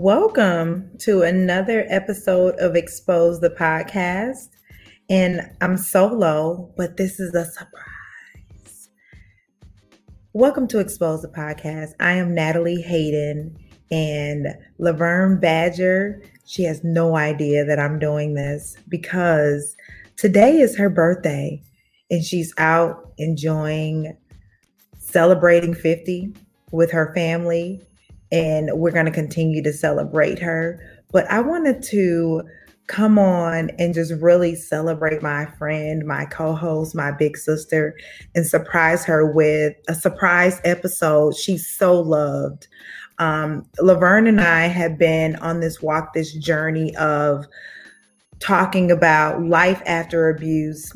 Welcome to another episode of Expose the Podcast. And I'm solo, but this is a surprise. Welcome to Expose the Podcast. I am Natalie Hayden and Laverne Badger. She has no idea that I'm doing this because today is her birthday and she's out enjoying celebrating 50 with her family and we're going to continue to celebrate her. But I wanted to come on and just really celebrate my friend, my co host, my big sister, and surprise her with a surprise episode she's so loved. Um, Laverne and I have been on this walk, this journey of talking about life after abuse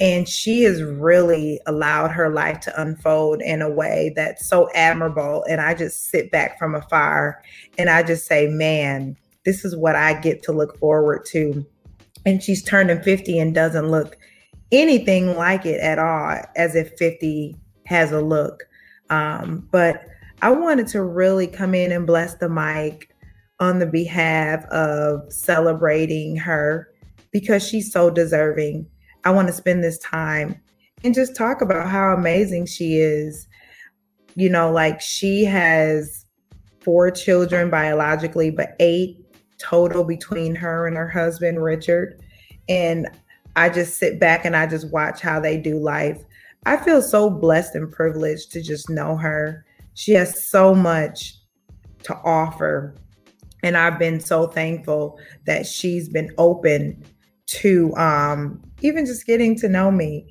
and she has really allowed her life to unfold in a way that's so admirable. And I just sit back from afar and I just say, man, this is what I get to look forward to. And she's turning 50 and doesn't look anything like it at all, as if 50 has a look. Um, but I wanted to really come in and bless the mic on the behalf of celebrating her because she's so deserving. I want to spend this time and just talk about how amazing she is. You know, like she has four children biologically, but eight total between her and her husband, Richard. And I just sit back and I just watch how they do life. I feel so blessed and privileged to just know her. She has so much to offer. And I've been so thankful that she's been open to um, even just getting to know me.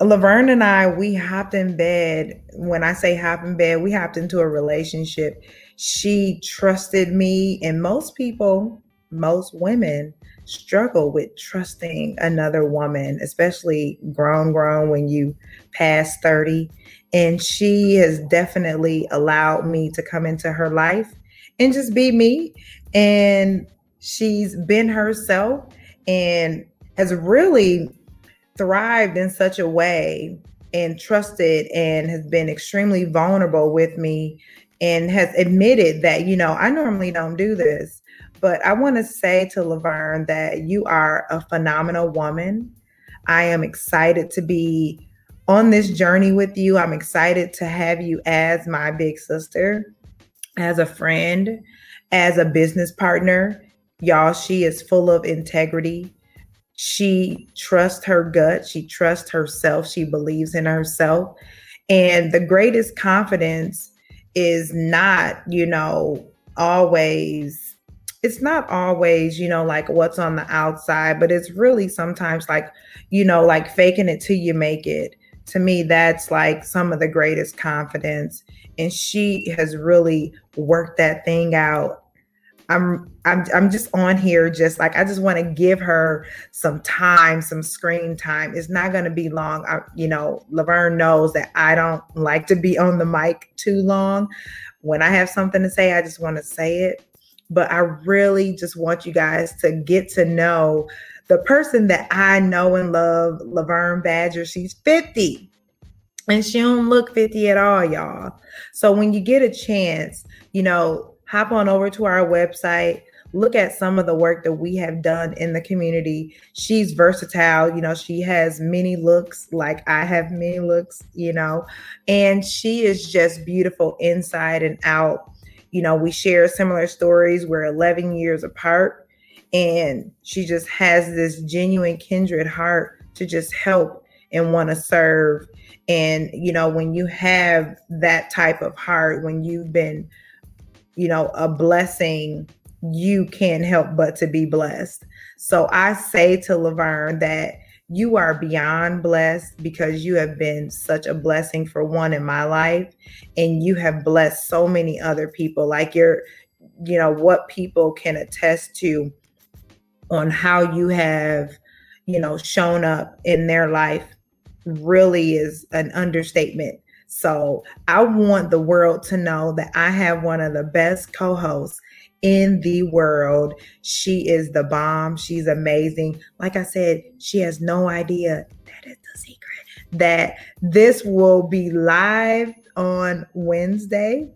Laverne and I, we hopped in bed. When I say hop in bed, we hopped into a relationship. She trusted me, and most people, most women, struggle with trusting another woman, especially grown, grown when you pass 30. And she has definitely allowed me to come into her life and just be me. And she's been herself and has really thrived in such a way and trusted and has been extremely vulnerable with me and has admitted that, you know, I normally don't do this. But I want to say to Laverne that you are a phenomenal woman. I am excited to be on this journey with you. I'm excited to have you as my big sister, as a friend, as a business partner. Y'all, she is full of integrity. She trusts her gut. She trusts herself. She believes in herself. And the greatest confidence is not, you know, always, it's not always, you know, like what's on the outside, but it's really sometimes like, you know, like faking it till you make it. To me, that's like some of the greatest confidence. And she has really worked that thing out I'm I'm I'm just on here just like I just want to give her some time, some screen time. It's not going to be long. I, you know, Laverne knows that I don't like to be on the mic too long. When I have something to say, I just want to say it. But I really just want you guys to get to know the person that I know and love, Laverne Badger. She's 50 and she don't look 50 at all, y'all. So when you get a chance, you know, hop on over to our website, look at some of the work that we have done in the community. She's versatile, you know, she has many looks like I have many looks, you know, and she is just beautiful inside and out. You know, we share similar stories. We're 11 years apart, and she just has this genuine kindred heart to just help and want to serve. And, you know, when you have that type of heart, when you've been you know, a blessing, you can't help but to be blessed. So I say to Laverne that you are beyond blessed because you have been such a blessing for one in my life and you have blessed so many other people like you're you know what people can attest to on how you have you know shown up in their life really is an understatement so I want the world to know that I have one of the best co hosts in the world. She is the bomb. She's amazing. Like I said, she has no idea secret that this will be live on Wednesday.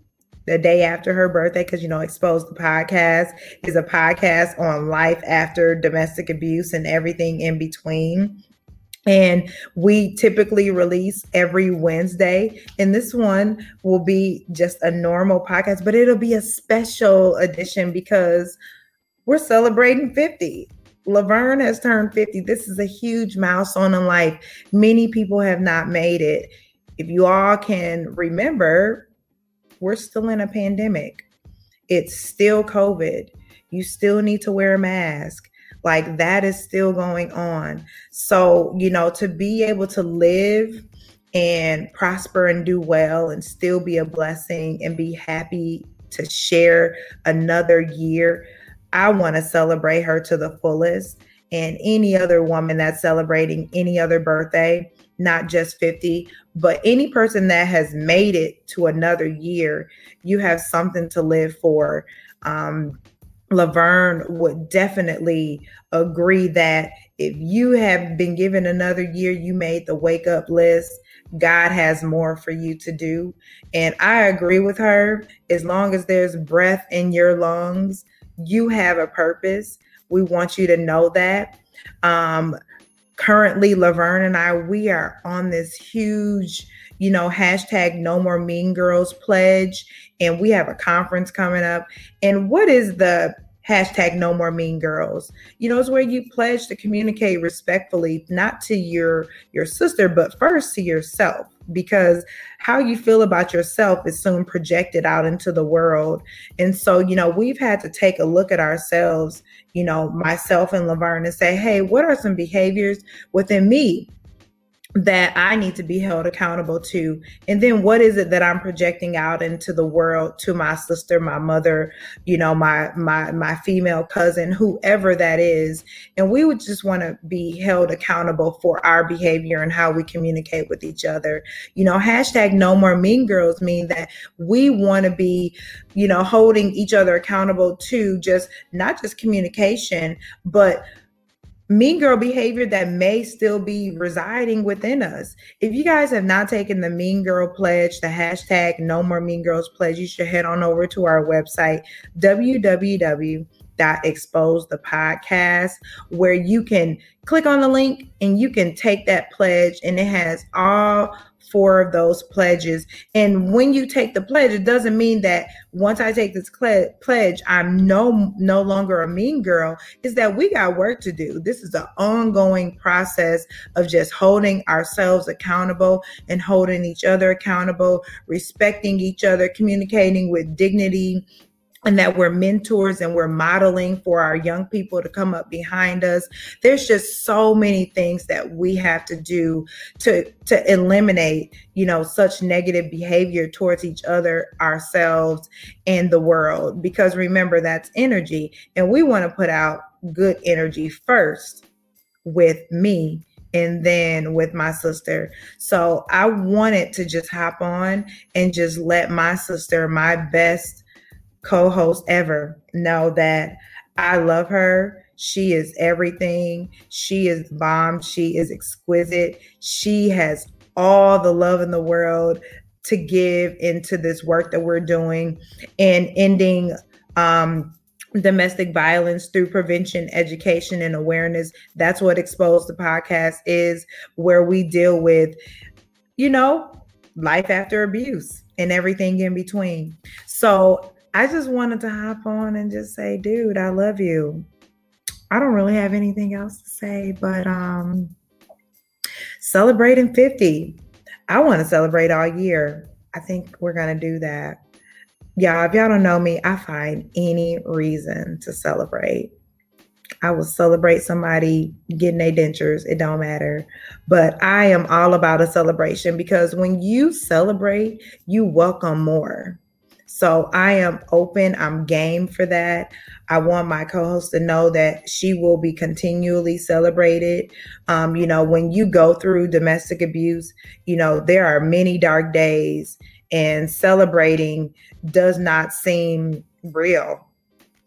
the day after her birthday because you know expose the podcast is a podcast on life after domestic abuse and everything in between and we typically release every Wednesday. And this one will be just a normal podcast, but it'll be a special edition because we're celebrating 50. Laverne has turned 50. This is a huge milestone in life. Many people have not made it. If you all can remember, we're still in a pandemic. It's still COVID. You still need to wear a mask. Like that is still going on. So, you know, to be able to live and prosper and do well and still be a blessing and be happy to share another year, I want to celebrate her to the fullest. And any other woman that's celebrating any other birthday, not just 50, but any person that has made it to another year, you have something to live for. Um, Laverne would definitely agree that if you have been given another year, you made the wake up list. God has more for you to do. And I agree with her. As long as there's breath in your lungs, you have a purpose. We want you to know that. Um, currently, Laverne and I, we are on this huge, you know, hashtag no more mean girls pledge. And we have a conference coming up. And what is the hashtag no more mean girls you know it's where you pledge to communicate respectfully not to your your sister but first to yourself because how you feel about yourself is soon projected out into the world. And so you know we've had to take a look at ourselves you know myself and laverne and say hey what are some behaviors within me that I need to be held accountable to? And then what is it that I'm projecting out into the world to my sister, my mother, you know, my my my female cousin, whoever that is. And we would just want to be held accountable for our behavior and how we communicate with each other. You know, hashtag no more mean girls mean that we want to be, you know, holding each other accountable to just not just communication, but mean girl behavior that may still be residing within us. If you guys have not taken the mean girl pledge, the hashtag no more mean girls pledge, you should head on over to our website, www.expose the podcast, where you can click on the link and you can take that pledge and it has all four of those pledges. And when you take the pledge, it doesn't mean that once I take this pledge, I'm no no longer a mean girl. Is that we got work to do. This is an ongoing process of just holding ourselves accountable and holding each other accountable, respecting each other, communicating with dignity and that we're mentors and we're modeling for our young people to come up behind us there's just so many things that we have to do to to eliminate you know such negative behavior towards each other ourselves and the world because remember that's energy and we want to put out good energy first with me and then with my sister. So I wanted to just hop on and just let my sister, my best co host ever know that I love her. She is everything. She is bomb. She is exquisite. She has all the love in the world to give into this work that we're doing and ending um, domestic violence through prevention, education, and awareness. That's what Expose the Podcast is, where we deal with, you know, life after abuse and everything in between. So I just wanted to hop on and just say, dude, I love you. I don't really have anything else to say, but um celebrating 50. I want to celebrate all year. I think we're gonna do that. Y'all, if y'all don't know me, I find any reason to celebrate. I will celebrate somebody getting their dentures. It don't matter. But I am all about a celebration because when you celebrate, you welcome more. So I am open. I'm game for that. I want my co-host to know that she will be continually celebrated. Um, you know, when you go through domestic abuse, you know, there are many dark days and celebrating does not seem real.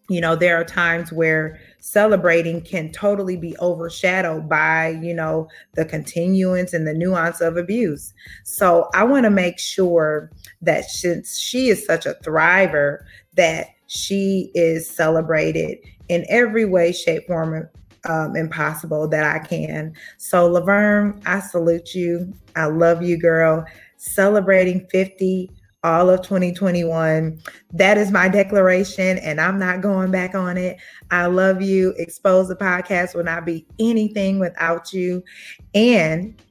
You know, there are times where celebrating can totally be overshadowed by, you know, the continuance and the nuance of abuse. So I want to make sure that since she is such a thriver, that she is celebrated in every way, shape, form, um, impossible that I can. So, Laverne, I salute you. I love you, girl. Celebrating 50 all of 2021. That is my declaration, and I'm not going back on it. I love you. Expose the podcast will not be anything without you. And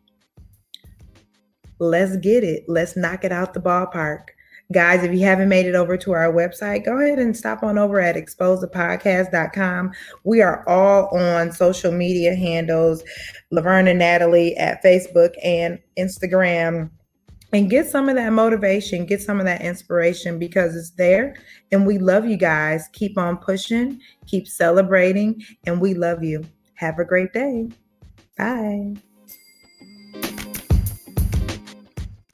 let's get it. Let's knock it out the ballpark. Guys, if you haven't made it over to our website, go ahead and stop on over at exposethepodcast.com. We are all on social media handles, Laverne and Natalie at Facebook and Instagram. And get some of that motivation, get some of that inspiration because it's there. And we love you guys. Keep on pushing, keep celebrating, and we love you. Have a great day. Bye.